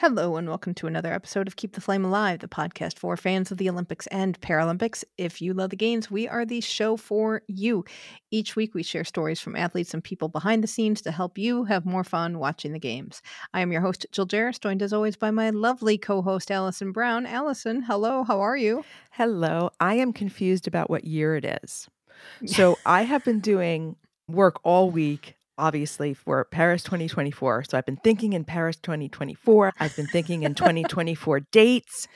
Hello, and welcome to another episode of Keep the Flame Alive, the podcast for fans of the Olympics and Paralympics. If you love the games, we are the show for you. Each week, we share stories from athletes and people behind the scenes to help you have more fun watching the games. I am your host, Jill Jarris, joined as always by my lovely co host, Allison Brown. Allison, hello, how are you? Hello. I am confused about what year it is. So I have been doing work all week, obviously, for Paris 2024. So I've been thinking in Paris 2024. I've been thinking in 2024 dates.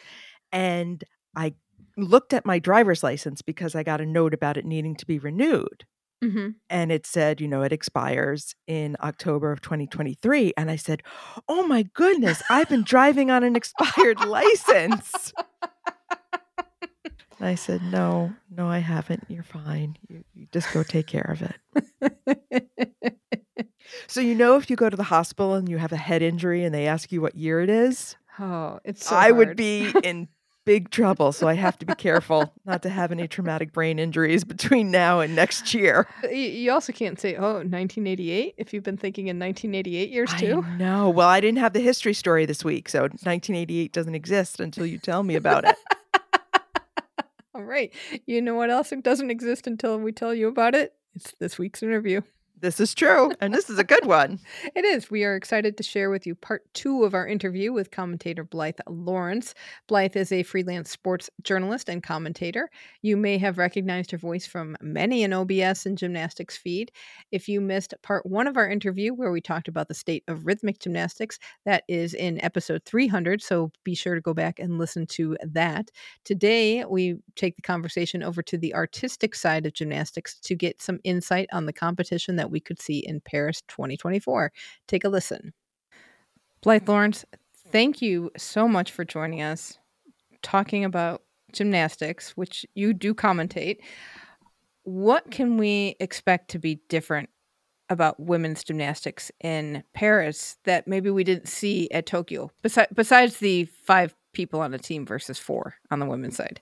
And I looked at my driver's license because I got a note about it needing to be renewed. Mm-hmm. And it said, you know, it expires in October of 2023. And I said, oh my goodness, I've been driving on an expired license. And I said, no, no, I haven't. You're fine. You, you just go take care of it. So, you know, if you go to the hospital and you have a head injury and they ask you what year it is, oh, it's so I would be in big trouble. So I have to be careful not to have any traumatic brain injuries between now and next year. Uh, you also can't say, oh, 1988, if you've been thinking in 1988 years too. No. Well, I didn't have the history story this week. So 1988 doesn't exist until you tell me about it. All right. You know what else doesn't exist until we tell you about it? It's this week's interview. This is true. And this is a good one. It is. We are excited to share with you part two of our interview with commentator Blythe Lawrence. Blythe is a freelance sports journalist and commentator. You may have recognized her voice from many an OBS and gymnastics feed. If you missed part one of our interview, where we talked about the state of rhythmic gymnastics, that is in episode 300. So be sure to go back and listen to that. Today, we take the conversation over to the artistic side of gymnastics to get some insight on the competition that we could see in Paris 2024. Take a listen. Blythe Lawrence, thank you so much for joining us talking about gymnastics, which you do commentate. What can we expect to be different about women's gymnastics in Paris that maybe we didn't see at Tokyo, besi- besides the five people on a team versus four on the women's side?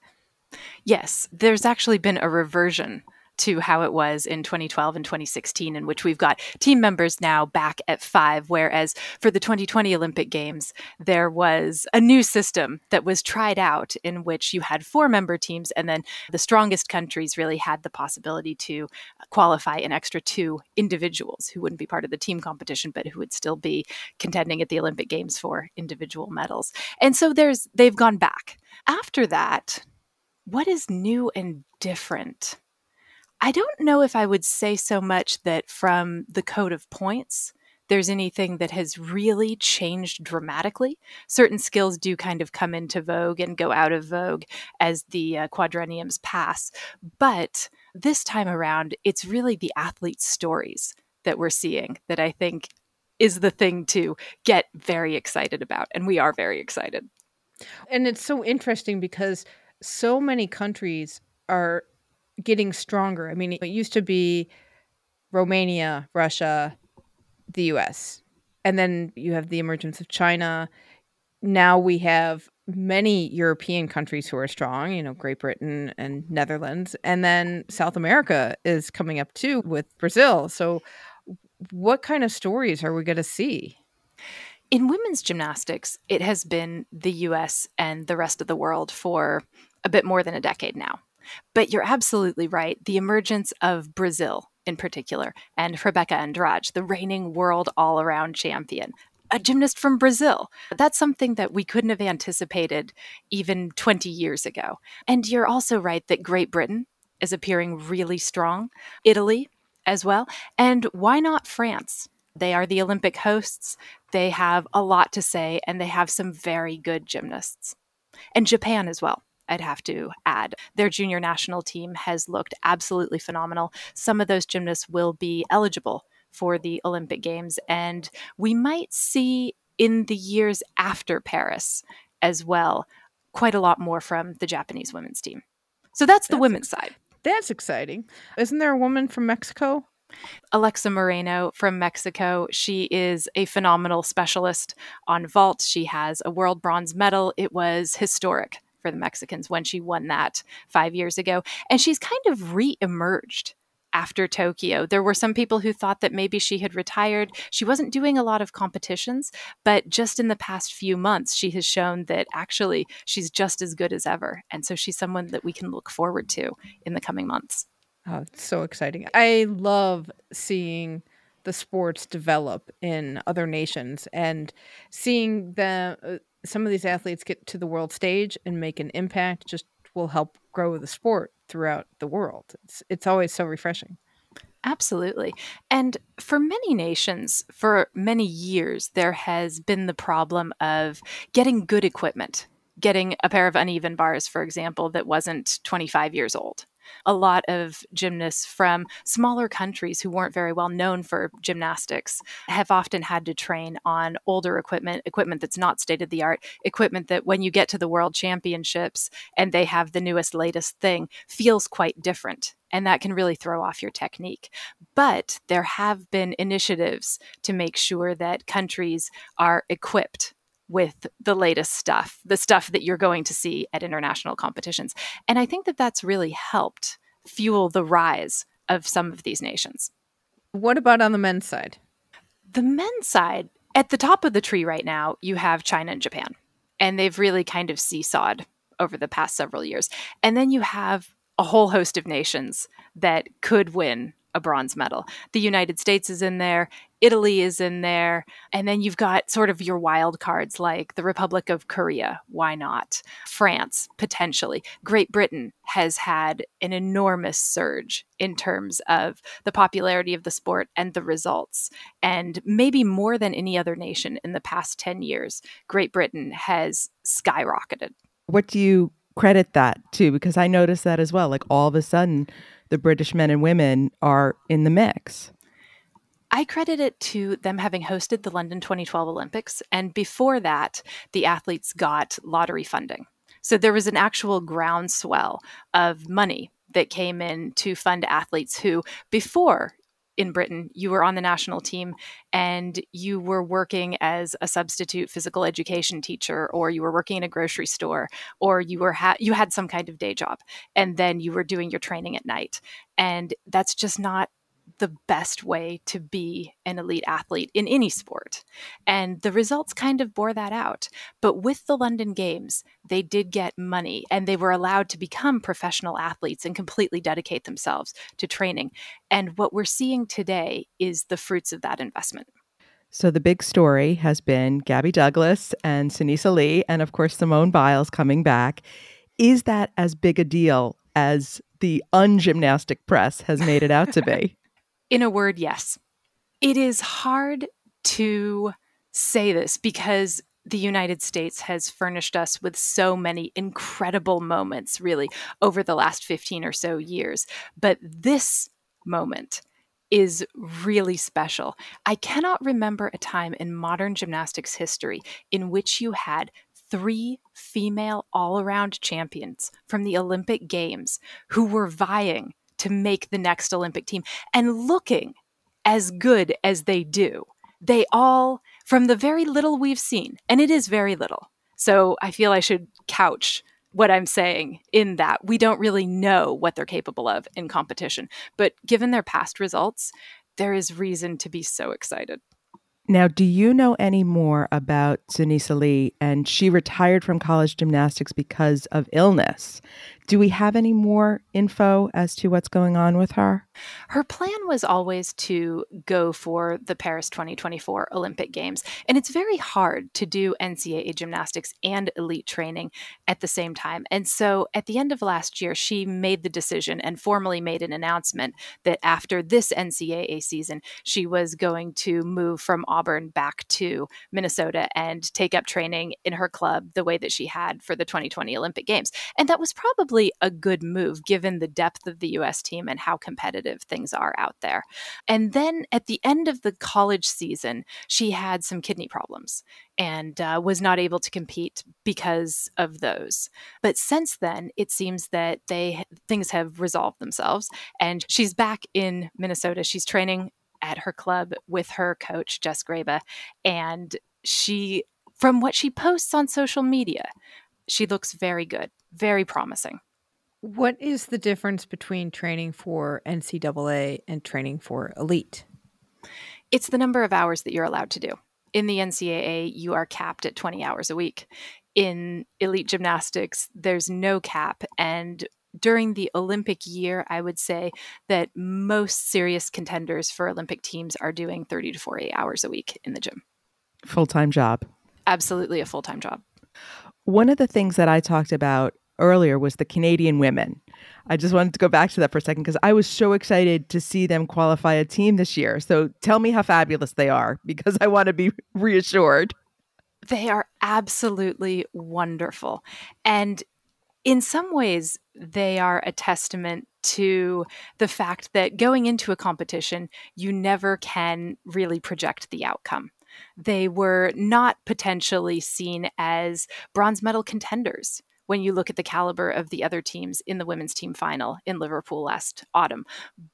Yes, there's actually been a reversion to how it was in 2012 and 2016, in which we've got team members now back at five. Whereas for the 2020 Olympic Games, there was a new system that was tried out in which you had four member teams, and then the strongest countries really had the possibility to qualify an extra two individuals who wouldn't be part of the team competition, but who would still be contending at the Olympic Games for individual medals. And so there's they've gone back. After that, what is new and different? I don't know if I would say so much that from the code of points, there's anything that has really changed dramatically. Certain skills do kind of come into vogue and go out of vogue as the uh, quadrenniums pass. But this time around, it's really the athletes' stories that we're seeing that I think is the thing to get very excited about. And we are very excited. And it's so interesting because so many countries are getting stronger. I mean, it used to be Romania, Russia, the US. And then you have the emergence of China. Now we have many European countries who are strong, you know, Great Britain and Netherlands. And then South America is coming up too with Brazil. So, what kind of stories are we going to see? In women's gymnastics, it has been the US and the rest of the world for a bit more than a decade now. But you're absolutely right. The emergence of Brazil, in particular, and Rebeca Andrade, the reigning world all around champion, a gymnast from Brazil. That's something that we couldn't have anticipated even 20 years ago. And you're also right that Great Britain is appearing really strong, Italy as well, and why not France? They are the Olympic hosts. They have a lot to say, and they have some very good gymnasts. And Japan as well. I'd have to add. Their junior national team has looked absolutely phenomenal. Some of those gymnasts will be eligible for the Olympic Games, and we might see in the years after Paris as well, quite a lot more from the Japanese women's team. So that's the That's women's side. That's exciting. Isn't there a woman from Mexico? Alexa Moreno from Mexico. She is a phenomenal specialist on vault. She has a world bronze medal. It was historic for the Mexicans when she won that five years ago. And she's kind of re emerged after Tokyo. There were some people who thought that maybe she had retired. She wasn't doing a lot of competitions, but just in the past few months, she has shown that actually she's just as good as ever. And so she's someone that we can look forward to in the coming months. Oh, it's so exciting. I love seeing the sports develop in other nations and seeing the uh, some of these athletes get to the world stage and make an impact just will help grow the sport throughout the world. It's it's always so refreshing. Absolutely. And for many nations, for many years, there has been the problem of getting good equipment, getting a pair of uneven bars, for example, that wasn't 25 years old. A lot of gymnasts from smaller countries who weren't very well known for gymnastics have often had to train on older equipment, equipment that's not state of the art, equipment that when you get to the world championships and they have the newest, latest thing, feels quite different and that can really throw off your technique. But there have been initiatives to make sure that countries are equipped with the latest stuff, the stuff that you're going to see at international competitions. And I think that that's really helped fuel the rise of some of these nations. What about on the men's side? The men's side, at the top of the tree right now, you have China and Japan, and they've really kind of seesawed over the past several years. And then you have a whole host of nations that could win a bronze medal. The United States is in there, Italy is in there, and then you've got sort of your wild cards like the Republic of Korea, why not? France, potentially. Great Britain has had an enormous surge in terms of the popularity of the sport and the results. And maybe more than any other nation in the past 10 years, Great Britain has skyrocketed. What do you credit that to? Because I noticed that as well. Like all of a sudden, the British men and women are in the mix. I credit it to them having hosted the London 2012 Olympics. And before that, the athletes got lottery funding. So there was an actual groundswell of money that came in to fund athletes who, before in Britain, you were on the national team and you were working as a substitute physical education teacher, or you were working in a grocery store, or you were ha- you had some kind of day job, and then you were doing your training at night, and that's just not the best way to be an elite athlete in any sport. And the results kind of bore that out. But with the London Games, they did get money and they were allowed to become professional athletes and completely dedicate themselves to training. And what we're seeing today is the fruits of that investment. So the big story has been Gabby Douglas and Sunisa Lee, and of course Simone Biles coming back. Is that as big a deal as the ungymnastic press has made it out to be? In a word, yes. It is hard to say this because the United States has furnished us with so many incredible moments, really, over the last 15 or so years. But this moment is really special. I cannot remember a time in modern gymnastics history in which you had three female all around champions from the Olympic Games who were vying to make the next Olympic team and looking as good as they do. They all, from the very little we've seen, and it is very little. So I feel I should couch what I'm saying in that we don't really know what they're capable of in competition. But given their past results, there is reason to be so excited. Now, do you know any more about Sunisa Lee? And she retired from college gymnastics because of illness. Do we have any more info as to what's going on with her? Her plan was always to go for the Paris 2024 Olympic Games. And it's very hard to do NCAA gymnastics and elite training at the same time. And so at the end of last year, she made the decision and formally made an announcement that after this NCAA season, she was going to move from Auburn back to Minnesota and take up training in her club the way that she had for the 2020 Olympic Games. And that was probably a good move given the depth of the US team and how competitive things are out there. And then at the end of the college season, she had some kidney problems and uh, was not able to compete because of those. But since then, it seems that they things have resolved themselves, and she's back in Minnesota. She's training at her club with her coach Jess Graba, and she, from what she posts on social media, she looks very good, very promising. What is the difference between training for NCAA and training for elite? It's the number of hours that you're allowed to do. In the NCAA, you are capped at 20 hours a week. In elite gymnastics, there's no cap. And during the Olympic year, I would say that most serious contenders for Olympic teams are doing 30 to 40 hours a week in the gym. Full time job. Absolutely a full time job. One of the things that I talked about earlier was the Canadian women. I just wanted to go back to that for a second because I was so excited to see them qualify a team this year. So tell me how fabulous they are because I want to be reassured. They are absolutely wonderful. And in some ways, they are a testament to the fact that going into a competition, you never can really project the outcome. They were not potentially seen as bronze medal contenders when you look at the caliber of the other teams in the women's team final in Liverpool last autumn.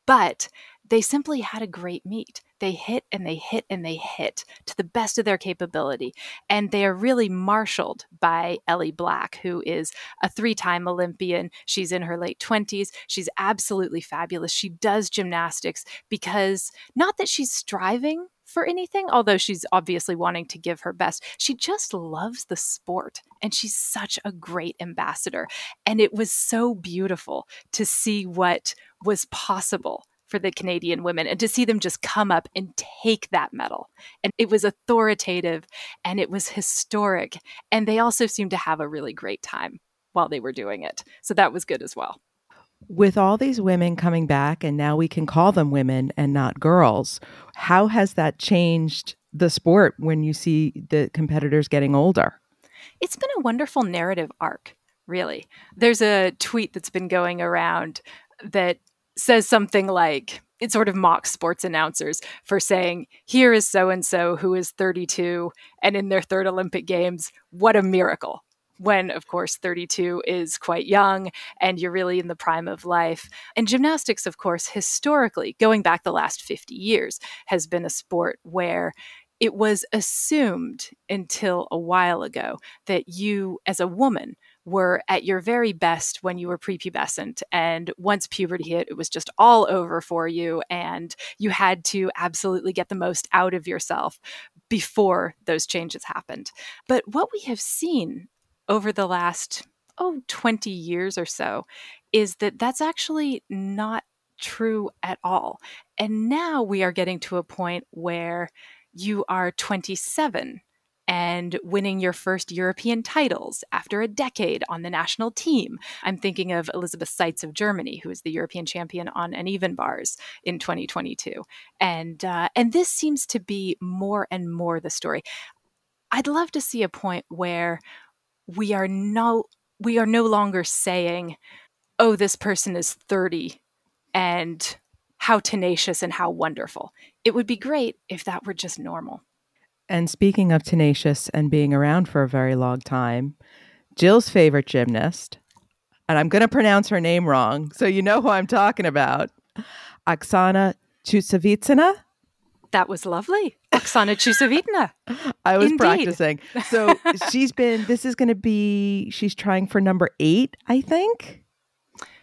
But they simply had a great meet. They hit and they hit and they hit to the best of their capability. And they are really marshaled by Ellie Black, who is a three time Olympian. She's in her late 20s. She's absolutely fabulous. She does gymnastics because not that she's striving for anything, although she's obviously wanting to give her best. She just loves the sport and she's such a great ambassador. And it was so beautiful to see what was possible for the Canadian women and to see them just come up and take that medal. And it was authoritative and it was historic. And they also seemed to have a really great time while they were doing it. So that was good as well with all these women coming back and now we can call them women and not girls how has that changed the sport when you see the competitors getting older it's been a wonderful narrative arc really there's a tweet that's been going around that says something like it sort of mocks sports announcers for saying, here is so and so who is 32 and in their third Olympic Games. What a miracle when, of course, 32 is quite young and you're really in the prime of life. And gymnastics, of course, historically, going back the last 50 years, has been a sport where it was assumed until a while ago that you, as a woman, were at your very best when you were prepubescent. And once puberty hit, it was just all over for you. And you had to absolutely get the most out of yourself before those changes happened. But what we have seen over the last, oh, 20 years or so is that that's actually not true at all. And now we are getting to a point where you are 27 and winning your first European titles after a decade on the national team. I'm thinking of Elisabeth Seitz of Germany, who is the European champion on uneven bars in 2022, and uh, and this seems to be more and more the story. I'd love to see a point where we are no we are no longer saying oh this person is 30 and how tenacious and how wonderful. It would be great if that were just normal. And speaking of tenacious and being around for a very long time jill's favorite gymnast and i'm going to pronounce her name wrong so you know who i'm talking about oksana chusevitsina that was lovely. Oksana Chusovitina. I was Indeed. practicing. So she's been, this is going to be, she's trying for number eight, I think.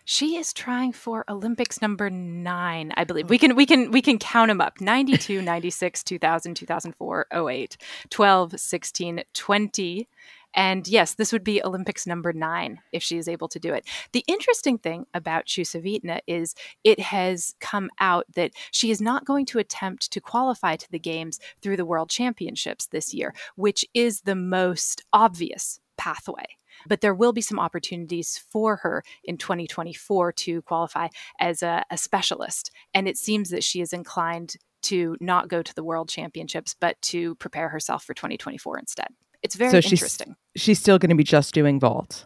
She is trying for Olympics number nine, I believe. We can we can we can count them up 92, 96, 2000, 2004, 08, 12, 16, 20, and yes, this would be Olympics number nine if she is able to do it. The interesting thing about Chusovitina is it has come out that she is not going to attempt to qualify to the Games through the World Championships this year, which is the most obvious pathway but there will be some opportunities for her in 2024 to qualify as a, a, specialist. And it seems that she is inclined to not go to the World Championships, but to prepare herself for 2024 instead. It's very so interesting. She's still going to be just doing vault.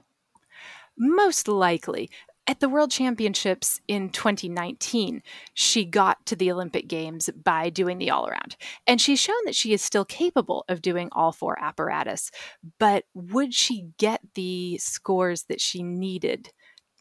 Most likely. At the World Championships in 2019, she got to the Olympic Games by doing the all around. And she's shown that she is still capable of doing all four apparatus. But would she get the scores that she needed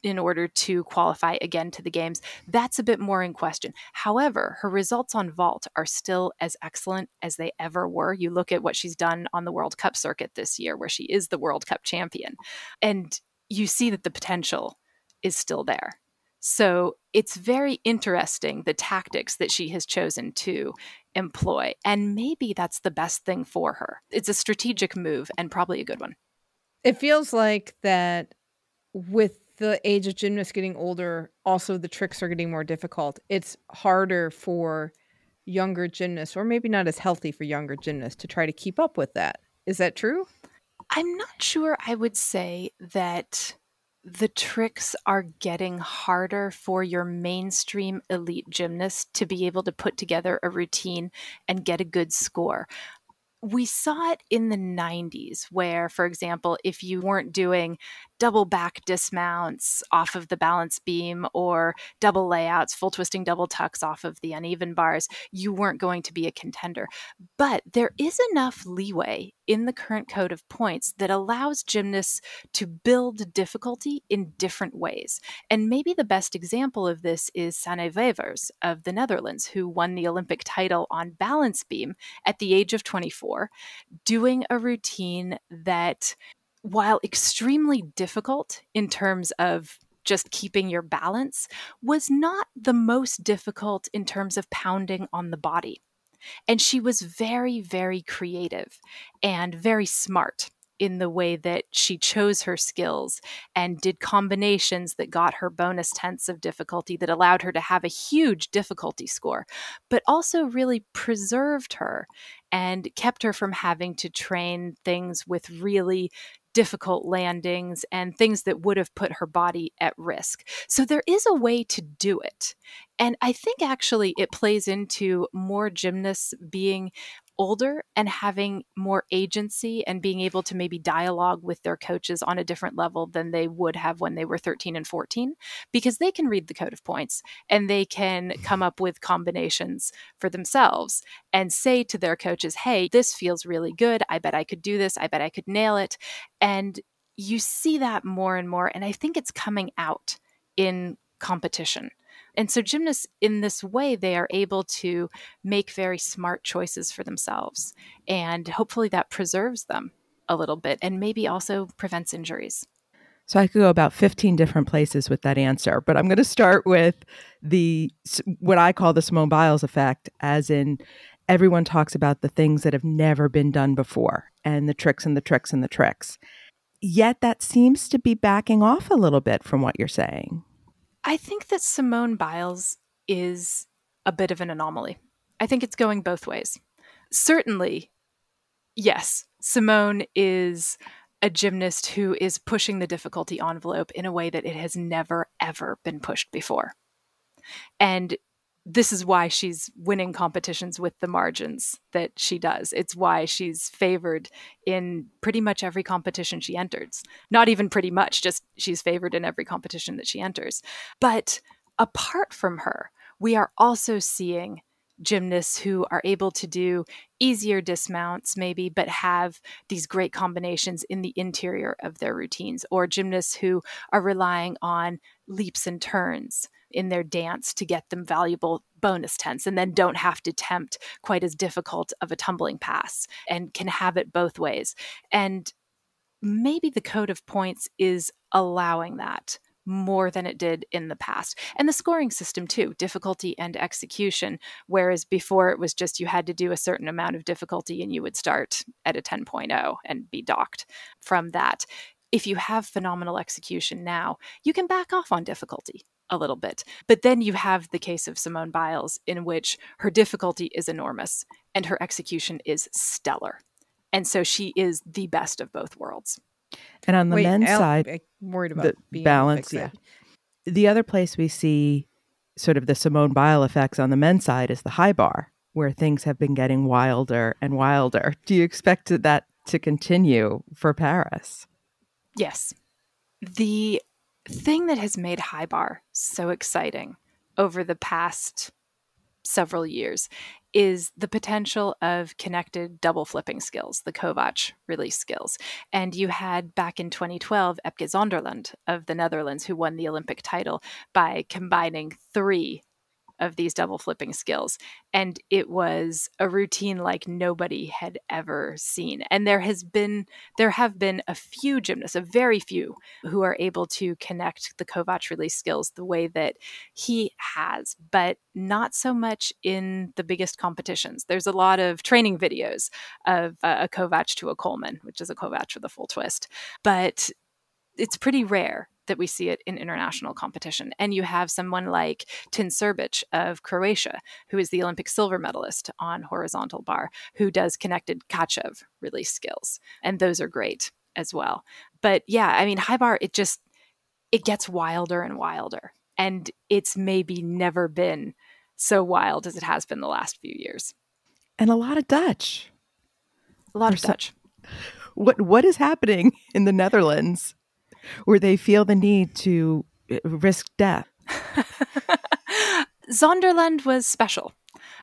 in order to qualify again to the games, that's a bit more in question. However, her results on vault are still as excellent as they ever were. You look at what she's done on the World Cup circuit this year, where she is the World Cup champion, and you see that the potential is still there. So it's very interesting the tactics that she has chosen to employ. And maybe that's the best thing for her. It's a strategic move and probably a good one. It feels like that with the age of gymnasts getting older, also the tricks are getting more difficult. It's harder for younger gymnasts, or maybe not as healthy for younger gymnasts, to try to keep up with that. Is that true? I'm not sure I would say that the tricks are getting harder for your mainstream elite gymnast to be able to put together a routine and get a good score we saw it in the 90s where for example if you weren't doing double back dismounts off of the balance beam or double layouts full twisting double tucks off of the uneven bars you weren't going to be a contender. But there is enough leeway in the current code of points that allows gymnasts to build difficulty in different ways. And maybe the best example of this is Sanne Wevers of the Netherlands who won the Olympic title on balance beam at the age of 24 doing a routine that, while extremely difficult in terms of just keeping your balance, was not the most difficult in terms of pounding on the body. And she was very, very creative and very smart in the way that she chose her skills and did combinations that got her bonus tenths of difficulty that allowed her to have a huge difficulty score, but also really preserved her and kept her from having to train things with really difficult landings and things that would have put her body at risk. So there is a way to do it. And I think actually it plays into more gymnasts being older and having more agency and being able to maybe dialogue with their coaches on a different level than they would have when they were 13 and 14 because they can read the code of points and they can mm-hmm. come up with combinations for themselves and say to their coaches, "Hey, this feels really good. I bet I could do this. I bet I could nail it." And you see that more and more and I think it's coming out in competition and so gymnasts in this way they are able to make very smart choices for themselves and hopefully that preserves them a little bit and maybe also prevents injuries. So I could go about 15 different places with that answer, but I'm going to start with the what I call the Simone Biles effect as in everyone talks about the things that have never been done before and the tricks and the tricks and the tricks. Yet that seems to be backing off a little bit from what you're saying. I think that Simone Biles is a bit of an anomaly. I think it's going both ways. Certainly, yes, Simone is a gymnast who is pushing the difficulty envelope in a way that it has never, ever been pushed before. And this is why she's winning competitions with the margins that she does. It's why she's favored in pretty much every competition she enters. Not even pretty much, just she's favored in every competition that she enters. But apart from her, we are also seeing gymnasts who are able to do easier dismounts, maybe, but have these great combinations in the interior of their routines, or gymnasts who are relying on leaps and turns in their dance to get them valuable bonus tenths and then don't have to tempt quite as difficult of a tumbling pass and can have it both ways. And maybe the code of points is allowing that more than it did in the past. And the scoring system, too, difficulty and execution. Whereas before it was just you had to do a certain amount of difficulty and you would start at a 10.0 and be docked from that. If you have phenomenal execution now, you can back off on difficulty a little bit. But then you have the case of Simone Biles, in which her difficulty is enormous and her execution is stellar. And so she is the best of both worlds. And on the Wait, men's Al- side, I'm worried about the being balance, yeah. The other place we see sort of the Simone Biles effects on the men's side is the high bar, where things have been getting wilder and wilder. Do you expect that to continue for Paris? Yes. The thing that has made high bar so exciting over the past several years is the potential of connected double flipping skills, the Kovac release skills. And you had back in 2012 Epke Zonderland of the Netherlands who won the Olympic title by combining three of these double flipping skills. And it was a routine like nobody had ever seen. And there has been, there have been a few gymnasts, a very few, who are able to connect the Kovac release skills the way that he has, but not so much in the biggest competitions. There's a lot of training videos of uh, a Kovac to a Coleman, which is a Kovac with a full twist. But it's pretty rare that we see it in international competition. And you have someone like Tin Srbic of Croatia, who is the Olympic silver medalist on horizontal bar, who does connected Tkachev release skills. And those are great as well. But yeah, I mean, high bar, it just, it gets wilder and wilder. And it's maybe never been so wild as it has been the last few years. And a lot of Dutch. A lot of Dutch. What what is happening in the Netherlands where they feel the need to uh, risk death. Zonderland was special.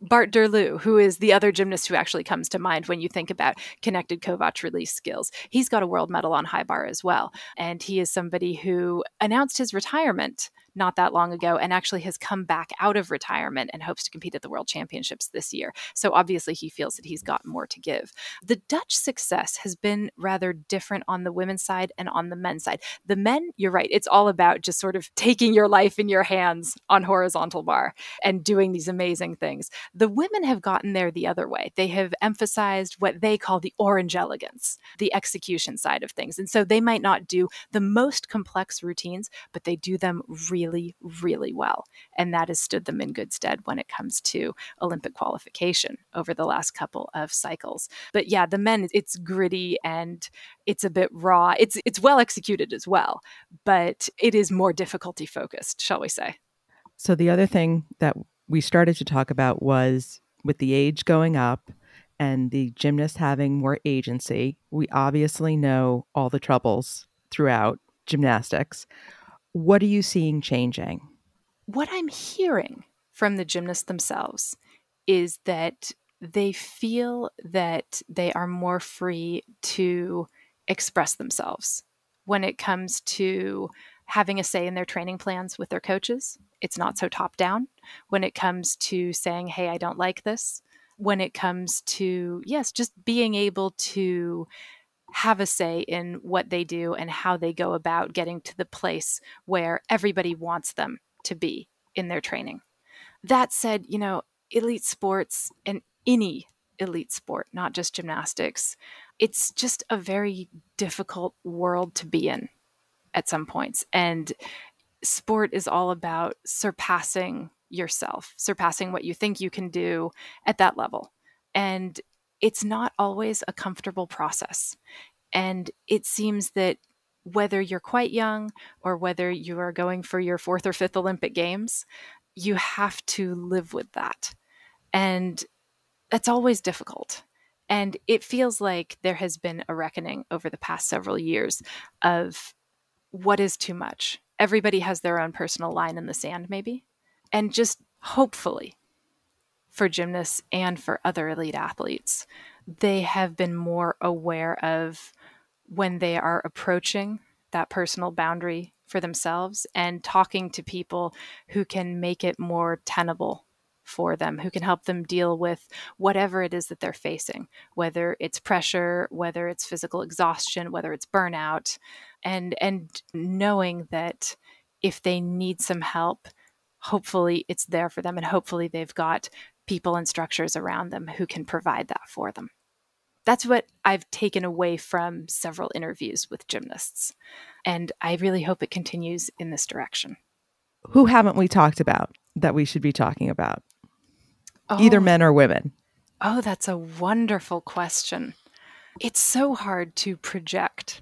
Bart Deurloo, who is the other gymnast who actually comes to mind when you think about connected Kovac release skills. He's got a world medal on high bar as well. And he is somebody who announced his retirement not that long ago and actually has come back out of retirement and hopes to compete at the World Championships this year. So obviously he feels that he's got more to give. The Dutch success has been rather different on the women's side and on the men's side. The men, you're right, it's all about just sort of taking your life in your hands on horizontal bar and doing these amazing things. The women have gotten there the other way. They have emphasized what they call the orange elegance, the execution side of things. And so they might not do the most complex routines, but they do them really really, really well. And that has stood them in good stead when it comes to Olympic qualification over the last couple of cycles. But yeah, the men, it's gritty and it's a bit raw. It's it's well executed as well, but it is more difficulty focused, shall we say. So the other thing that we started to talk about was with the age going up and the gymnast having more agency, we obviously know all the troubles throughout gymnastics. What are you seeing changing? What I'm hearing from the gymnasts themselves is that they feel that they are more free to express themselves when it comes to having a say in their training plans with their coaches. It's not so top down. When it comes to saying, hey, I don't like this. When it comes to, yes, just being able to have a say in what they do and how they go about getting to the place where everybody wants them to be in their training. That said, you know, elite sports and any elite sport, not just gymnastics, it's just a very difficult world to be in at some points. And sport is all about surpassing yourself, surpassing what you think you can do at that level. And it's not always a comfortable process. And it seems that whether you're quite young or whether you are going for your fourth or fifth Olympic Games, you have to live with that. And that's always difficult. And it feels like there has been a reckoning over the past several years of what is too much. Everybody has their own personal line in the sand, maybe. And just hopefully, for gymnasts and for other elite athletes. They have been more aware of when they are approaching that personal boundary for themselves and talking to people who can make it more tenable for them, who can help them deal with whatever it is that they're facing, whether it's pressure, whether it's physical exhaustion, whether it's burnout, and and knowing that if they need some help, hopefully it's there for them and hopefully they've got people and structures around them who can provide that for them. That's what I've taken away from several interviews with gymnasts. And I really hope it continues in this direction. Who haven't we talked about that we should be talking about? Oh, Either men or women. Oh, that's a wonderful question. It's so hard to project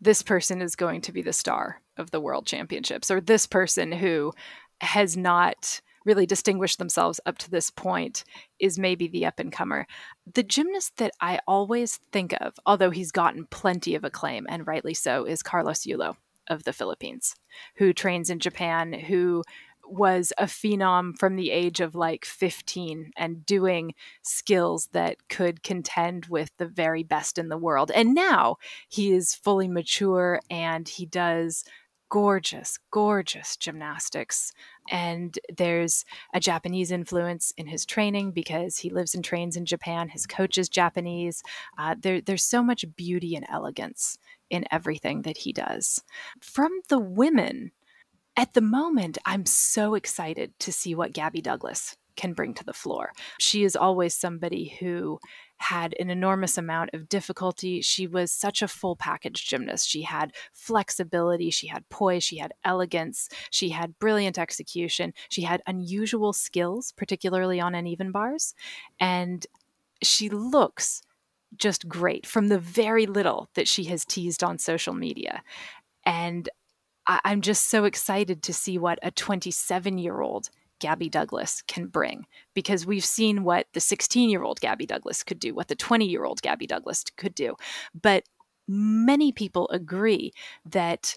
this person is going to be the star of the world championships or this person who has not really distinguished themselves up to this point is maybe the up and comer. The gymnast that I always think of, although he's gotten plenty of acclaim and rightly so, is Carlos Yulo of the Philippines, who trains in Japan, who was a phenom from the age of like 15 and doing skills that could contend with the very best in the world. And now he is fully mature and he does gorgeous, gorgeous gymnastics. And there's a Japanese influence in his training because he lives and trains in Japan. His coach is Japanese. Uh, there, there's so much beauty and elegance in everything that he does. From the women, at the moment, I'm so excited to see what Gabby Douglas can bring to the floor. She is always somebody who had an enormous amount of difficulty. She was such a full package gymnast. She had flexibility, she had poise, she had elegance, she had brilliant execution, she had unusual skills, particularly on uneven bars. And she looks just great from the very little that she has teased on social media. And I'm just so excited to see what a 27 year old Gabby Douglas can bring because we've seen what the 16 year old Gabby Douglas could do, what the 20 year old Gabby Douglas could do. But many people agree that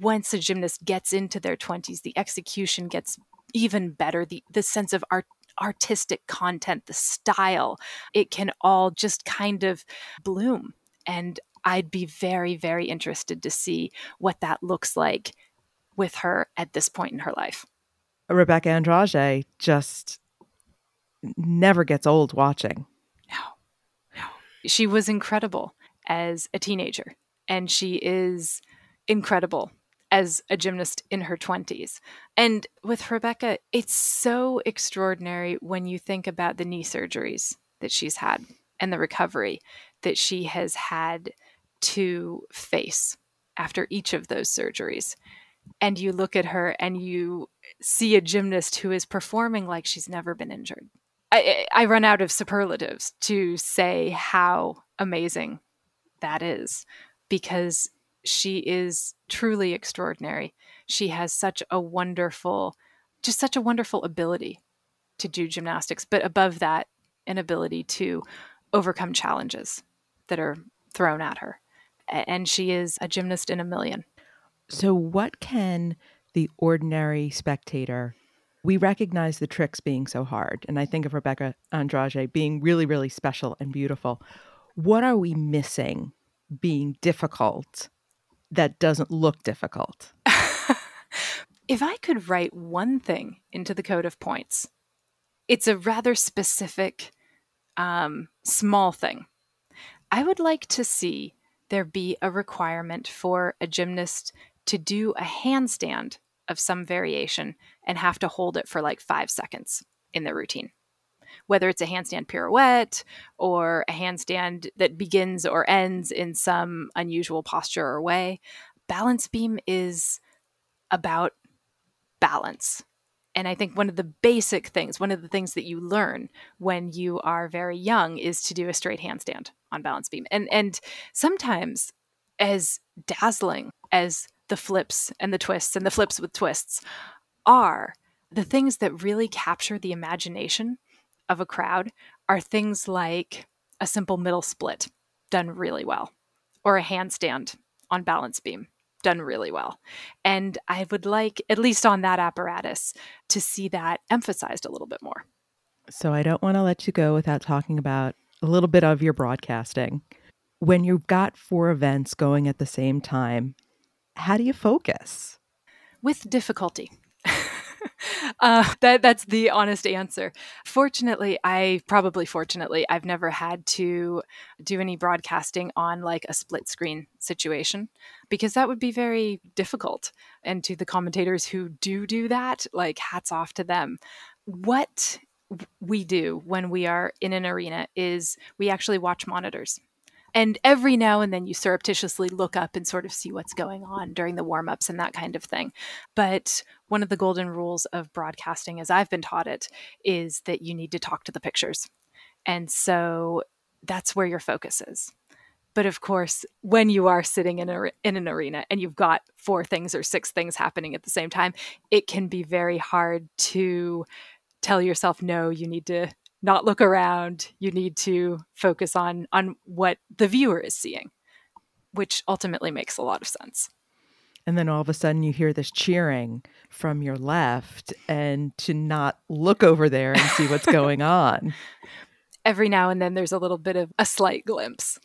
once a gymnast gets into their 20s, the execution gets even better, the, the sense of art artistic content, the style, it can all just kind of bloom. And I'd be very, very interested to see what that looks like with her at this point in her life. Rebeca Andrade just never gets old watching. No, no. She was incredible as a teenager, and she is incredible as a gymnast in her 20s. And with Rebecca, it's so extraordinary when you think about the knee surgeries that she's had and the recovery that she has had to face after each of those surgeries. And you look at her and you see a gymnast who is performing like she's never been injured. I, I run out of superlatives to say how amazing that is because she is truly extraordinary. She has such a wonderful, just such a wonderful ability to do gymnastics, but above that, an ability to overcome challenges that are thrown at her and she is a gymnast in a million. So, what can the ordinary spectator? We recognize the tricks being so hard, and I think of Rebeca Andrade being really, really special and beautiful. What are we missing being difficult that doesn't look difficult? if I could write one thing into the code of points, it's a rather specific, um, small thing. I would like to see there be a requirement for a gymnast to do a handstand of some variation and have to hold it for like five seconds in their routine. Whether it's a handstand pirouette or a handstand that begins or ends in some unusual posture or way, balance beam is about balance. And I think one of the basic things, one of the things that you learn when you are very young is to do a straight handstand on balance beam. And and sometimes as dazzling as the flips and the twists and the flips with twists are, the things that really capture the imagination of a crowd are things like a simple middle split done really well or a handstand on balance beam done really well. And I would like, at least on that apparatus, to see that emphasized a little bit more. So I don't want to let you go without talking about a little bit of your broadcasting. When you've got four events going at the same time, how do you focus? With difficulty. uh, that that's the honest answer. Fortunately, I probably fortunately I've never had to do any broadcasting on like a split screen situation because that would be very difficult. And to the commentators who do do that, like hats off to them. What we do when we are in an arena is we actually watch monitors and every now and then you surreptitiously look up and sort of see what's going on during the warm ups and that kind of thing. But one of the golden rules of broadcasting, as I've been taught it, is that you need to talk to the pictures. And so that's where your focus is. But of course, when you are sitting in, a, in an arena and you've got four things or six things happening at the same time, it can be very hard to tell yourself, no, you need to not look around. You need to focus on on what the viewer is seeing, which ultimately makes a lot of sense. And then all of a sudden you hear this cheering from your left and to not look over there and see what's going on. Every now and then there's a little bit of a slight glimpse,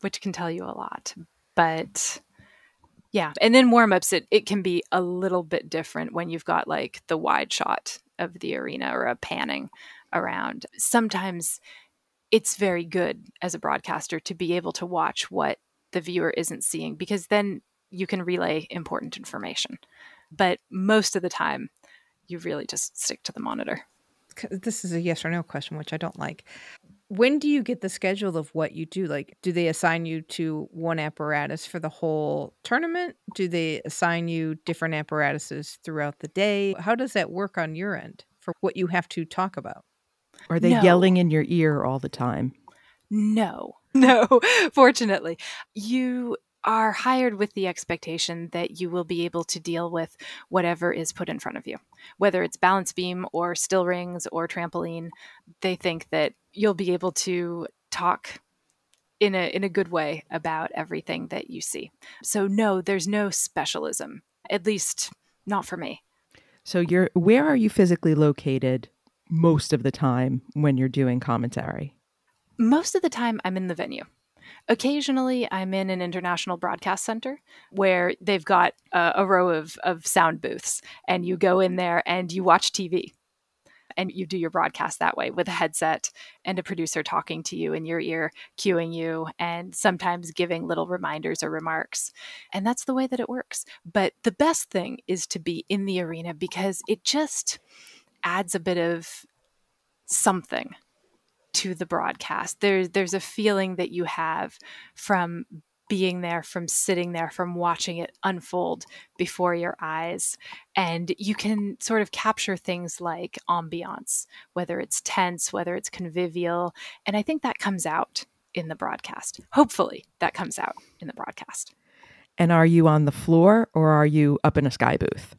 which can tell you a lot. But yeah, and then warm ups, it, it can be a little bit different when you've got like the wide shot of the arena or a panning around. Sometimes it's very good as a broadcaster to be able to watch what the viewer isn't seeing because then you can relay important information. But most of the time, you really just stick to the monitor. This is a yes or no question, which I don't like. When do you get the schedule of what you do? Like, do they assign you to one apparatus for the whole tournament? Do they assign you different apparatuses throughout the day? How does that work on your end for what you have to talk about? Are they No. yelling in your ear all the time? No, no, fortunately. You are hired with the expectation that you will be able to deal with whatever is put in front of you, whether it's balance beam or still rings or trampoline. They think that you'll be able to talk in a in a good way about everything that you see. So no, there's no specialism. At least not for me. So you're where are you physically located most of the time when you're doing commentary? most of the time I'm in the venue. Occasionally, I'm in an international broadcast center where they've got a row of, of sound booths, and you go in there and you watch TV. And you do your broadcast that way with a headset and a producer talking to you in your ear, cueing you, and sometimes giving little reminders or remarks. And that's the way that it works. But the best thing is to be in the arena because it just adds a bit of something to the broadcast. There's there's a feeling that you have from being there, from sitting there, from watching it unfold before your eyes. And you can sort of capture things like ambiance, whether it's tense, whether it's convivial. And I think that comes out in the broadcast. Hopefully, that comes out in the broadcast. And are you on the floor or are you up in a sky booth?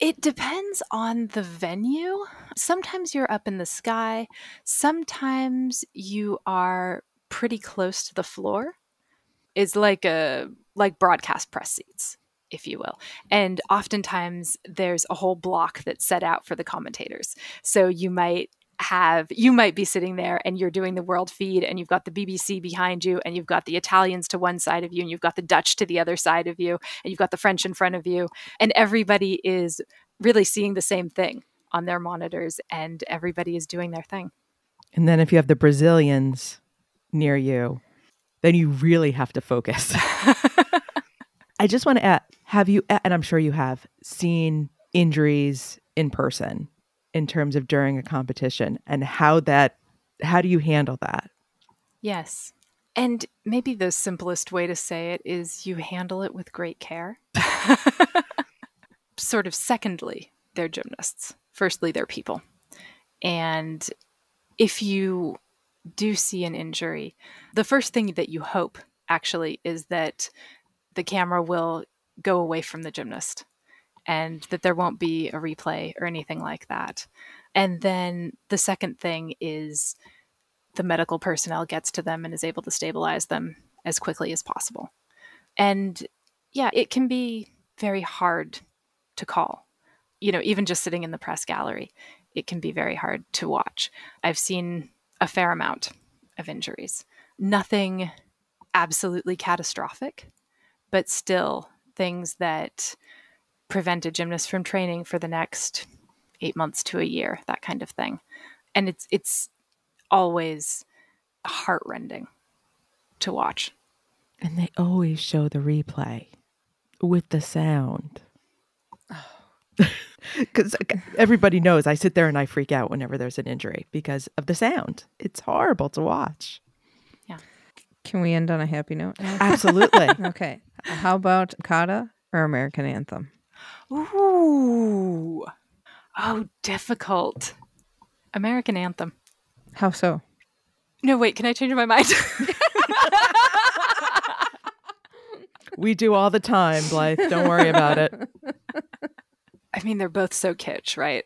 It depends on the venue. Sometimes you're up in the sky, sometimes you are pretty close to the floor. It's like a like broadcast press seats, if you will. And oftentimes there's a whole block that's set out for the commentators. So you might have you might be sitting there and you're doing the world feed and you've got the BBC behind you and you've got the Italians to one side of you and you've got the Dutch to the other side of you and you've got the French in front of you and everybody is really seeing the same thing on their monitors and everybody is doing their thing. And then if you have the Brazilians near you, then you really have to focus. I just want to add have you, and I'm sure you have, seen injuries in person in terms of during a competition and how that, how do you handle that? Yes. And maybe the simplest way to say it is you handle it with great care. sort of secondly, they're gymnasts. Firstly, they're people. And if you do see an injury, the first thing that you hope actually is that the camera will go away from the gymnast and that there won't be a replay or anything like that. And then the second thing is the medical personnel gets to them and is able to stabilize them as quickly as possible. And yeah, it can be very hard to call. You know, even just sitting in the press gallery, it can be very hard to watch. I've seen a fair amount of injuries. Nothing absolutely catastrophic, but still things that prevent a gymnast from training for the next eight months to a year, that kind of thing. And it's it's always heartrending to watch. And they always show the replay with the sound. Because everybody knows I sit there and I freak out whenever there's an injury because of the sound. It's horrible to watch. Yeah. Can we end on a happy note? now? Absolutely. okay. How about Kata or American Anthem? Ooh. Oh, difficult. American anthem. How so? No, wait, can I change my mind? we do all the time, Blythe. Don't worry about it. I mean, they're both so kitsch, right?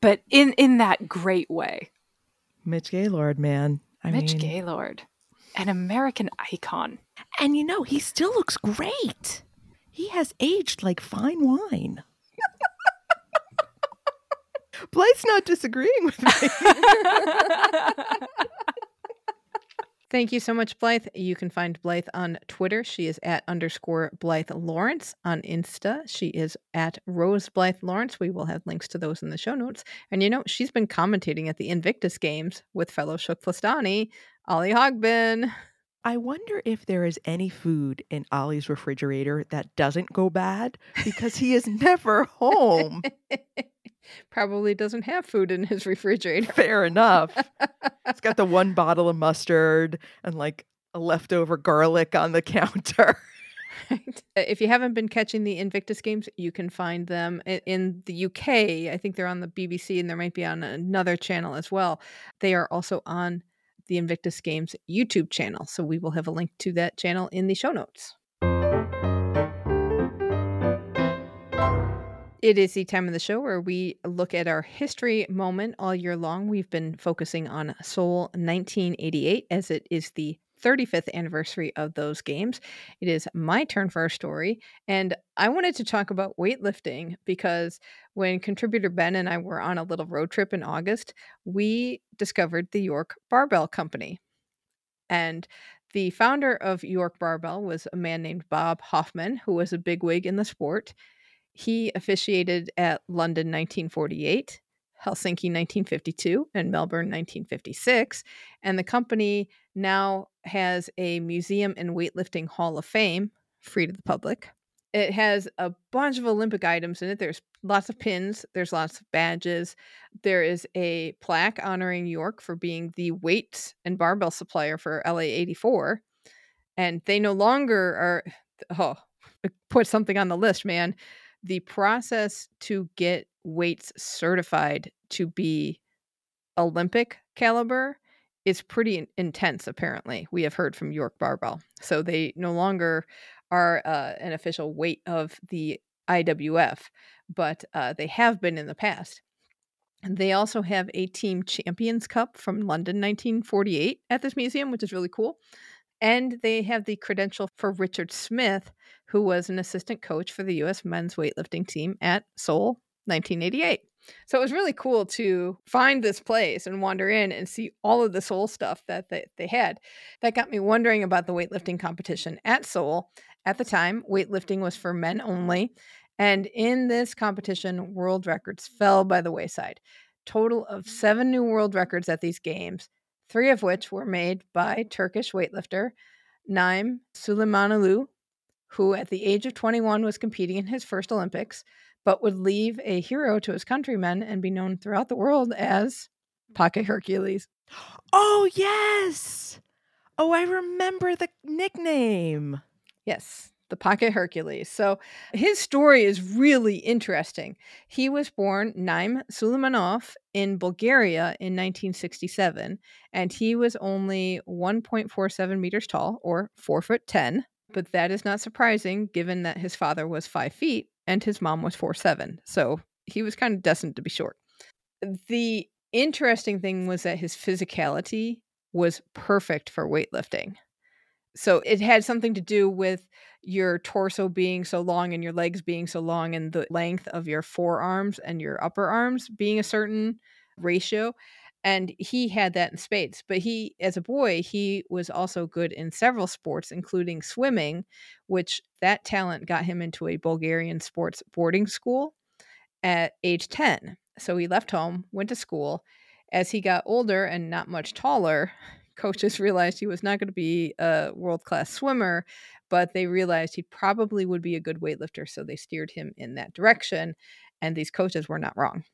but in in that great way. Mitch Gaylord, man. I Mitch mean, Gaylord. An American icon. And you know, he still looks great. He has aged like fine wine. Blythe's not disagreeing with me. Thank you so much, Blythe. You can find Blythe on Twitter. She is at underscore Blythe Lawrence. On Insta, she is at Rose Blythe Lawrence. We will have links to those in the show notes. And you know, she's been commentating at the Invictus Games with fellow Shook Flastani, Olly Hogben. I wonder if there is any food in Olly's refrigerator that doesn't go bad because he is never home. Probably doesn't have food in his refrigerator. Fair enough. He's got the one bottle of mustard and like a leftover garlic on the counter. Uh, If you haven't been catching the Invictus games, you can find them in the UK. I think they're on the BBC and there might be on another channel as well. They are also on the Invictus Games YouTube channel. So we will have a link to that channel in the show notes. It is the time of the show where we look at our history moment all year long. We've been focusing on Seoul 1988 as it is the 35th anniversary of those games. It is my turn for our story. And I wanted to talk about weightlifting because when contributor Ben and I were on a little road trip in August, we discovered the York Barbell Company. And the founder of York Barbell was a man named Bob Hoffman, who was a bigwig in the sport. He officiated at London 1948, Helsinki 1952, and Melbourne 1956. And the company now has a museum and weightlifting hall of fame free to the public. It has a bunch of Olympic items in it. There's lots of pins, there's lots of badges. There is a plaque honoring York for being the weights and barbell supplier for LA 84. And they no longer are, oh, put something on the list, man. The process to get weights certified to be Olympic caliber is pretty in- intense, apparently. We have heard from York Barbell. So they no longer are uh, an official weight of the IWF, but uh, they have been in the past. They also have a Team Champions Cup from London 1948 at this museum, which is really cool. And they have the credential for Richard Smith, who was an assistant coach for the U.S. men's weightlifting team at Seoul 1988. So it was really cool to find this place and wander in and see all of the Seoul stuff that they, they had. That got me wondering about the weightlifting competition at Seoul. At the time, weightlifting was for men only. And in this competition, world records fell by the wayside. Total of seven new world records at these games, three of which were made by Turkish weightlifter Naim Süleymanoğlu, who at the age of 21 was competing in his first Olympics, but would leave a hero to his countrymen and be known throughout the world as mm. Pocket Hercules. Oh, yes. Oh, I remember the nickname. Yes, the Pocket Hercules. So his story is really interesting. He was born Naim Suleimanov in Bulgaria in 1967, and he was only 1.47 meters tall, or 4 foot 10. Mm. But that is not surprising given that his father was 5 feet and his mom was 4'7. So he was kind of destined to be short. The interesting thing was that his physicality was perfect for weightlifting. So it had something to do with your torso being so long and your legs being so long and the length of your forearms and your upper arms being a certain ratio. And he had that in spades. But he, as a boy, he was also good in several sports, including swimming, which that talent got him into a Bulgarian sports boarding school at age 10. So he left home, went to school. As he got older and not much taller, coaches realized he was not going to be a world class swimmer, but they realized he probably would be a good weightlifter. So they steered him in that direction. And these coaches were not wrong.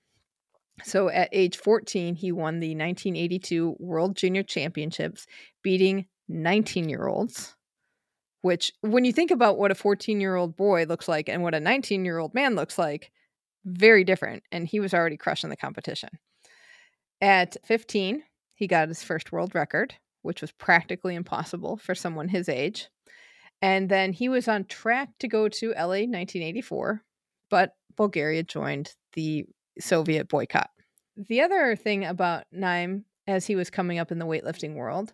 So at age 14, he won the 1982 World Junior Championships, beating 19 year olds. Which, when you think about what a 14 year old boy looks like and what a 19 year old man looks like, very different. And he was already crushing the competition. At 15, he got his first world record, which was practically impossible for someone his age. And then he was on track to go to LA 1984, but Bulgaria joined the Soviet boycott. The other thing about Naim, as he was coming up in the weightlifting world,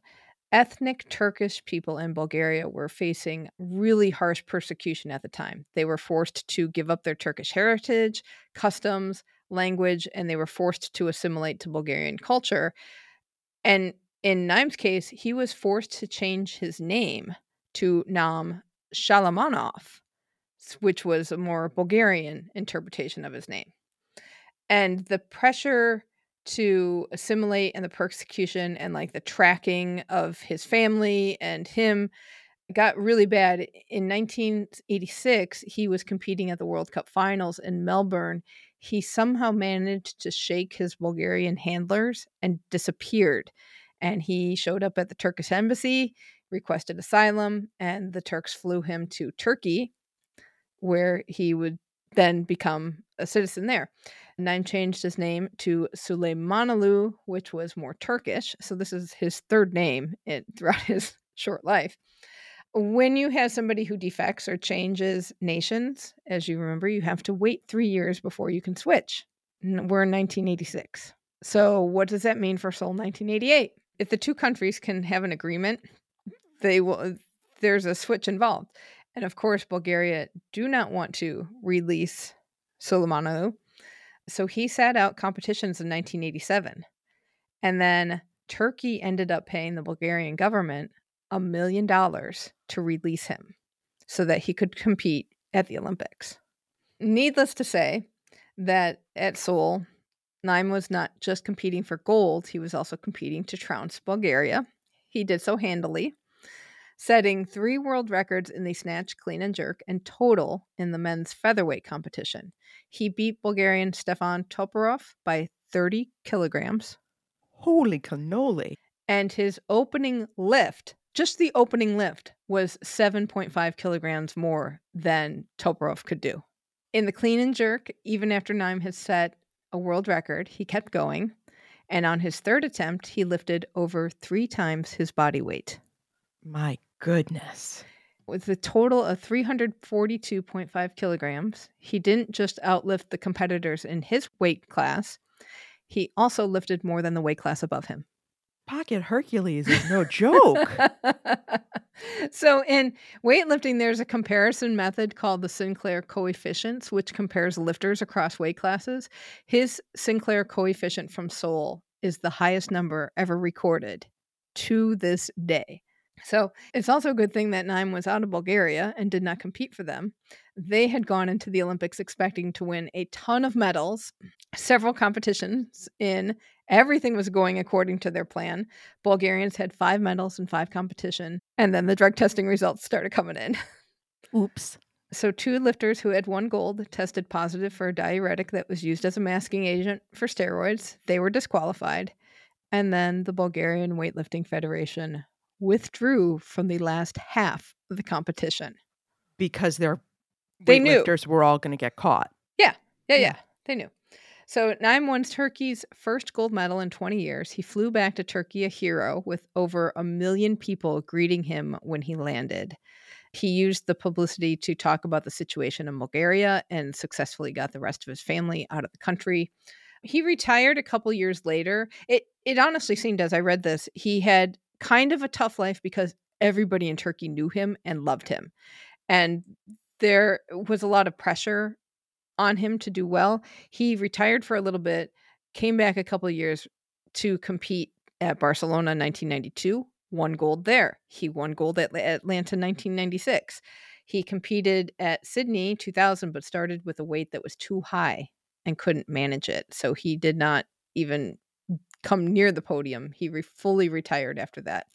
ethnic Turkish people in Bulgaria were facing really harsh persecution at the time. They were forced to give up their Turkish heritage, customs, language, and they were forced to assimilate to Bulgarian culture. And in Naim's case, he was forced to change his name to Naum Shalamanov, which was a more Bulgarian interpretation of his name. And the pressure to assimilate and the persecution and like the tracking of his family and him got really bad. In 1986, he was competing at the World Cup finals in Melbourne. He somehow managed to shake his Bulgarian handlers and disappeared. And he showed up at the Turkish embassy, requested asylum, and the Turks flew him to Turkey, where he would then become a citizen there. Naim changed his name to Süleymanoğlu, which was more Turkish. So this is his third name in, throughout his short life. When you have somebody who defects or changes nations, as you remember, you have to wait three years before you can switch. We're in 1986. So what does that mean for Seoul 1988? If the two countries can have an agreement, they will. There's a switch involved, and of course, Bulgaria do not want to release Süleymanoğlu so he sat out competitions in 1987. And then Turkey ended up paying the Bulgarian government a million dollars to release him so that he could compete at the Olympics. Needless to say, that at Seoul, Naim was not just competing for gold, he was also competing to trounce Bulgaria. He did so handily setting three world records in the snatch, clean, and jerk, and total in the men's featherweight competition. He beat Bulgarian Stefan Topurov by 30 kilograms. Holy cannoli. And his opening lift, just the opening lift, was 7.5 kilograms more than Topurov could do. In the clean and jerk, even after Naim had set a world record, he kept going. And on his third attempt, he lifted over three times his body weight. My goodness. With a total of 342.5 kilograms, he didn't just outlift the competitors in his weight class, he also lifted more than the weight class above him. Pocket Hercules is no joke. so, in weightlifting, there's a comparison method called the Sinclair coefficients, which compares lifters across weight classes. His Sinclair coefficient from Seoul is the highest number ever recorded to this day. So it's also a good thing that Naim was out of Bulgaria and did not compete for them. They had gone into the Olympics expecting to win a ton of medals, several competitions in. Everything was going according to their plan. Bulgarians had five medals in five competition, and then the drug testing results started coming in. Oops. So, two lifters who had won gold tested positive for a diuretic that was used as a masking agent for steroids. They were disqualified. And then the Bulgarian Weightlifting Federation withdrew from the last half of the competition because their they knew weightlifters were all going to get caught. Yeah, yeah, yeah, They knew. So Naim won Turkey's first gold medal in 20 years. He flew back to Turkey a hero with over a million people greeting him when he landed. He used the publicity to talk about the situation in Bulgaria and successfully got the rest of his family out of the country. He retired a couple years later. It it honestly seemed as I read this, he had kind of a tough life because everybody in Turkey knew him and loved him. And there was a lot of pressure on him to do well. He retired for a little bit, came back a couple of years to compete at Barcelona in 1992, won gold there. He won gold at Atlanta in 1996. He competed at Sydney 2000, but started with a weight that was too high and couldn't manage it. So he did not even come near the podium. He re- fully retired after that.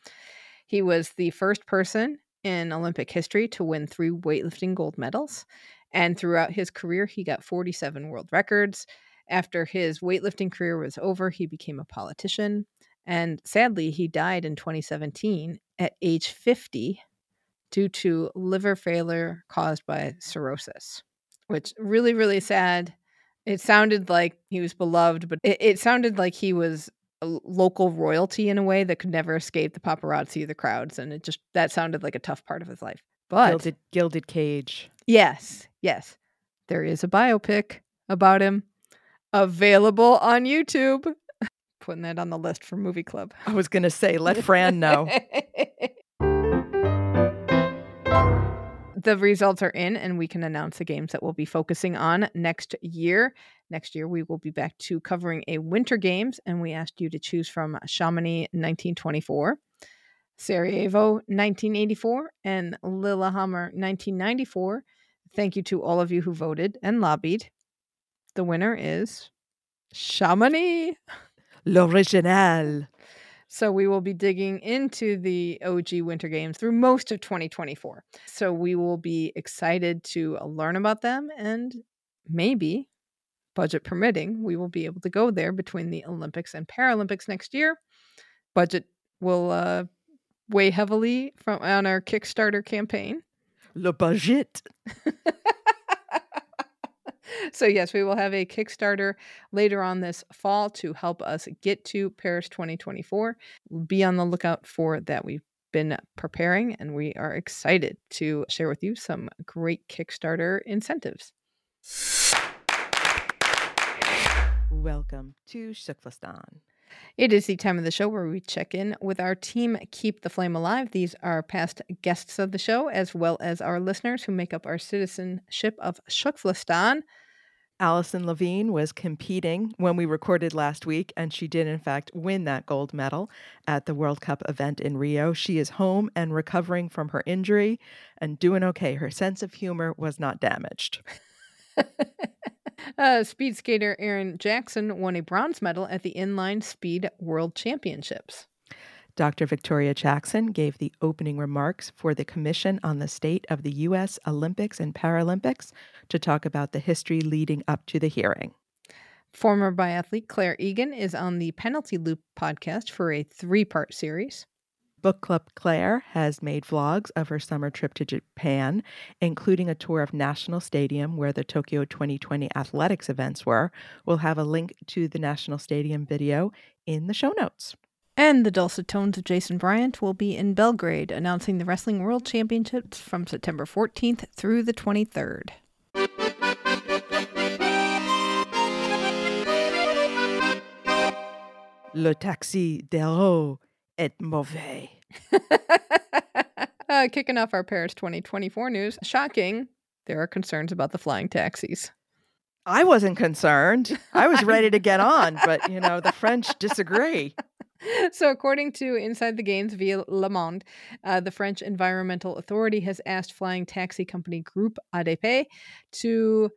He was the first person in Olympic history to win three weightlifting gold medals. And throughout his career, he got 47 world records. After his weightlifting career was over, he became a politician. And sadly, he died in 2017 at age 50 due to liver failure caused by cirrhosis, which really, really sad. It sounded like he was beloved, but it, it sounded like he was local royalty in a way that could never escape the paparazzi, of the crowds, and it just that sounded like a tough part of his life. But gilded, gilded cage. Yes, yes, there is a biopic about him available on YouTube. putting that on the list for movie club. I was going to say, let Fran know. the results are in, and we can announce the games that we'll be focusing on next year. Next year, we will be back to covering a winter games, and we asked you to choose from uh, Chamonix 1924, Sarajevo 1984, and Lillehammer 1994. Thank you to all of you who voted and lobbied. The winner is Chamonix. L'original. So we will be digging into the OG Winter Games through most of 2024. So we will be excited to learn about them and maybe, budget permitting, we will be able to go there between the Olympics and Paralympics next year. Budget will uh, weigh heavily from on our Kickstarter campaign. Le budget. so yes, we will have a Kickstarter later on this fall to help us get to Paris 2024. Be on the lookout for that. We've been preparing and we are excited to share with you some great Kickstarter incentives. Welcome to TKFLASTAN. It is the time of the show where we check in with our team Keep the Flame Alive. These are past guests of the show, as well as our listeners who make up our citizenship of TKFLASTAN. Alison Levine was competing when we recorded last week, and she did, in fact, win that gold medal at the World Cup event in Rio. She is home and recovering from her injury and doing okay. Her sense of humor was not damaged. uh, speed skater Erin Jackson won a bronze medal at the Inline Speed World Championships. Dr. Victoria Jackson gave the opening remarks for the Commission on the State of the U.S. Olympics and Paralympics to talk about the history leading up to the hearing. Former biathlete Clare Egan is on the Penalty Loop podcast for a three part series. Book Club Claire has made vlogs of her summer trip to Japan, including a tour of National Stadium where the Tokyo 2020 athletics events were. We'll have a link to the National Stadium video in the show notes. And the dulcet tones of Jason Bryant will be in Belgrade announcing the Wrestling World Championships from September 14th through the 23rd. Le taxi d'Hérault est mauvais. uh, kicking off our Paris 2024 news. Shocking, there are concerns about the flying taxis. I wasn't concerned. I was ready to get on, but you know, the French disagree. so, according to Inside the Games via Le Monde, uh, the French Environmental Authority has asked flying taxi company Groupe ADP to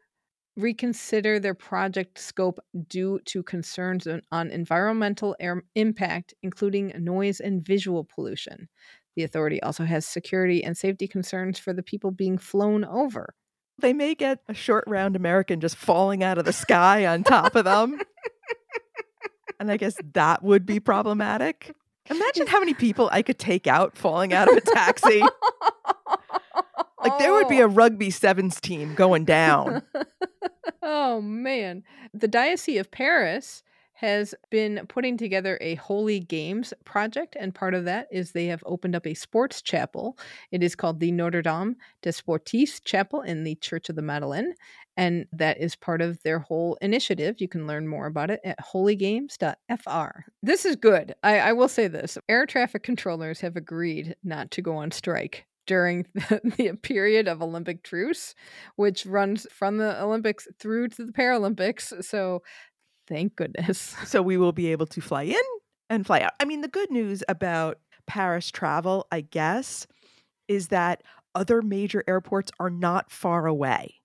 reconsider their project scope due to concerns on, on environmental air impact, including noise and visual pollution. The authority also has security and safety concerns for the people being flown over. They may get a short round American just falling out of the sky on top of them. and I guess that would be problematic. Imagine how many people I could take out falling out of a taxi. like there would be a oh. rugby sevens team going down. oh man. The Diocese of Paris has been putting together a Holy Games project, and part of that is they have opened up a sports chapel. It is called the Notre Dame des Sportifs Chapel in the Church of the Madeleine, and that is part of their whole initiative. You can learn more about it at holygames.fr. This is good. I, I will say this air traffic controllers have agreed not to go on strike during the, the, period of Olympic truce, which runs from the Olympics through to the Paralympics. So Thank goodness. So we will be able to fly in and fly out. I mean, the good news about Paris travel, I guess, is that other major airports are not far away.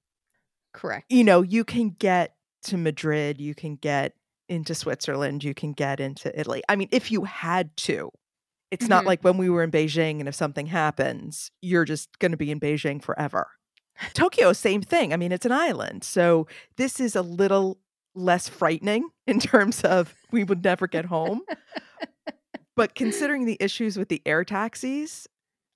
Correct. You know, you can get to Madrid, you can get into Switzerland, you can get into Italy. I mean, if you had to. It's mm-hmm. not like when we were in Beijing and if something happens, you're just going to be in Beijing forever. Tokyo, same thing. I mean, it's an island. So this is a little less frightening in terms of we would never get home. but considering the issues with the air taxis,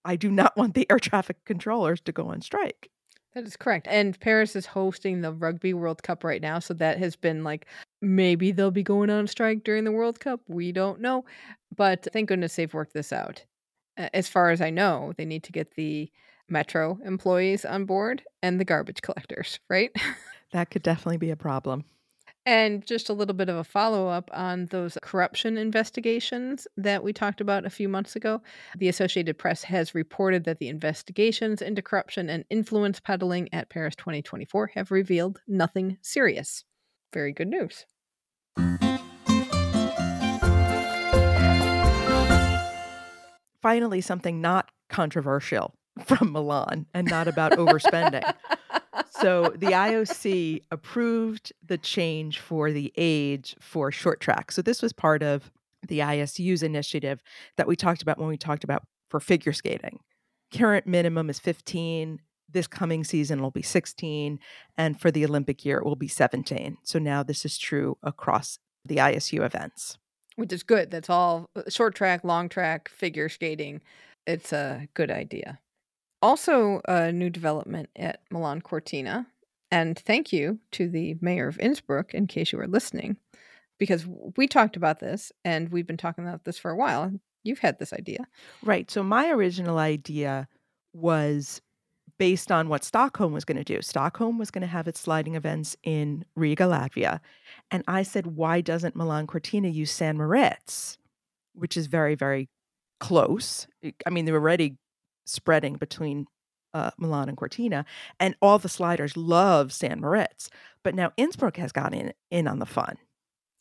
I do not want the air traffic controllers to go on strike. That is correct. And Paris is hosting the Rugby World Cup right now. So that has been like maybe they'll be going on strike during the World Cup. We don't know. But thank goodness they've worked this out. As far as I know, they need to get the metro employees on board and the garbage collectors, right? that could definitely be a problem. And just a little bit of a follow up on those corruption investigations that we talked about a few months ago. The Associated Press has reported that the investigations into corruption and influence peddling at Paris 2024 have revealed nothing serious. Very good news. Finally, something not controversial from Milan and not about overspending. so the IOC approved the change for the age for short track. So this was part of the ISU's initiative that we talked about when we talked about for figure skating. Current minimum is 15. This coming season will be 16. And for the Olympic year, it will be 17. So now this is true across the ISU events. Which is good. That's all uh, short track, long track, figure skating. It's a good idea. Also, a new development at Milan Cortina. And thank you to the mayor of Innsbruck, in case you were listening, because we talked about this and we've been talking about this for a while. You've had this idea. Right. So, my original idea was based on what Stockholm was going to do. Stockholm was going to have its sliding events in Riga, Latvia. And I said, why doesn't Milan Cortina use San Moritz, which is very, very close? I mean, they're already spreading between uh, Milan and Cortina, and all the sliders love San Moritz. But now Innsbruck has gotten in, in on the fun.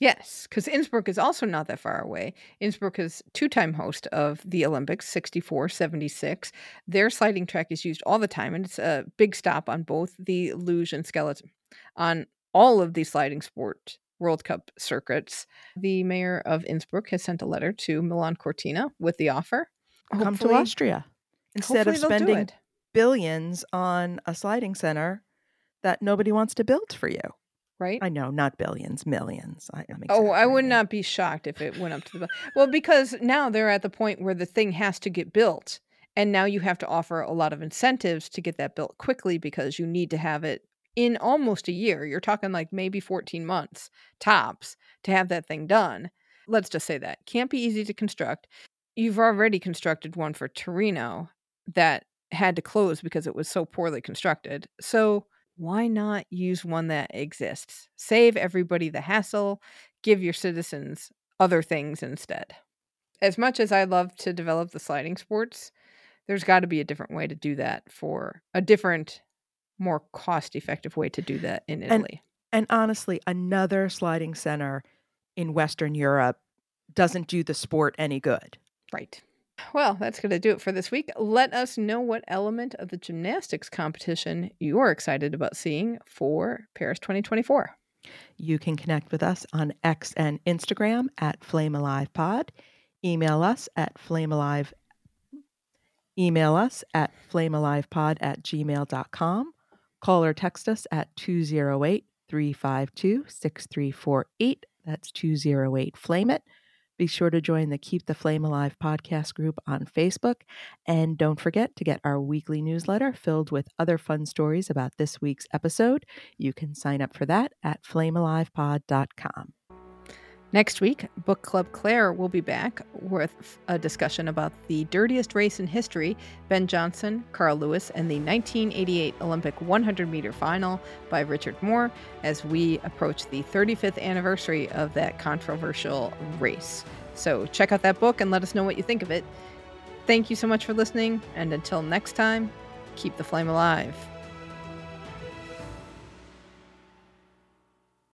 Yes, because Innsbruck is also not that far away. Innsbruck is two-time host of the Olympics, 64, 76. Their sliding track is used all the time, and it's a big stop on both the luge and skeleton. On all of the sliding sport World Cup circuits, the mayor of Innsbruck has sent a letter to Milan Cortina with the offer. Come to Austria instead of hopefully spending billions on a sliding center that nobody wants to build for you. Right? I know, not billions, millions. I, Oh, I would not be shocked if it went up to the well, because now they're at the point where the thing has to get built, and now you have to offer a lot of incentives to get that built quickly because you need to have it in almost a year. You're talking like maybe 14 months tops to have that thing done. Let's just say that can't be easy to construct. You've already constructed one for Torino that had to close because it was so poorly constructed. So why not use one that exists? Save everybody the hassle, give your citizens other things instead. As much as I love to develop the sliding sports, there's got to be a different way to do that for a different, more cost effective way to do that in And- Italy. And honestly, another sliding center in Western Europe doesn't do the sport any good. Right. Well, that's going to do it for this week. Let us know what element of the gymnastics competition you're excited about seeing for Paris 2024. You can connect with us on X and Instagram at Flame Alive Pod. Email us at Flame Alive. Email us at flamealivepod at gmail.com. Call or text us at 208 352 6348. That's 208 Flame It. Be sure to join the Keep the Flame Alive podcast group on Facebook. And don't forget to get our weekly newsletter filled with other fun stories about this week's episode. You can sign up for that at flamealivepod.com. Next week, Book Club Claire will be back with a discussion about the dirtiest race in history Ben Johnson, Carl Lewis, and the 1988 Olympic 100 meter final by Richard Moore as we approach the 35th anniversary of that controversial race. So check out that book and let us know what you think of it. Thank you so much for listening, and until next time, keep the flame alive.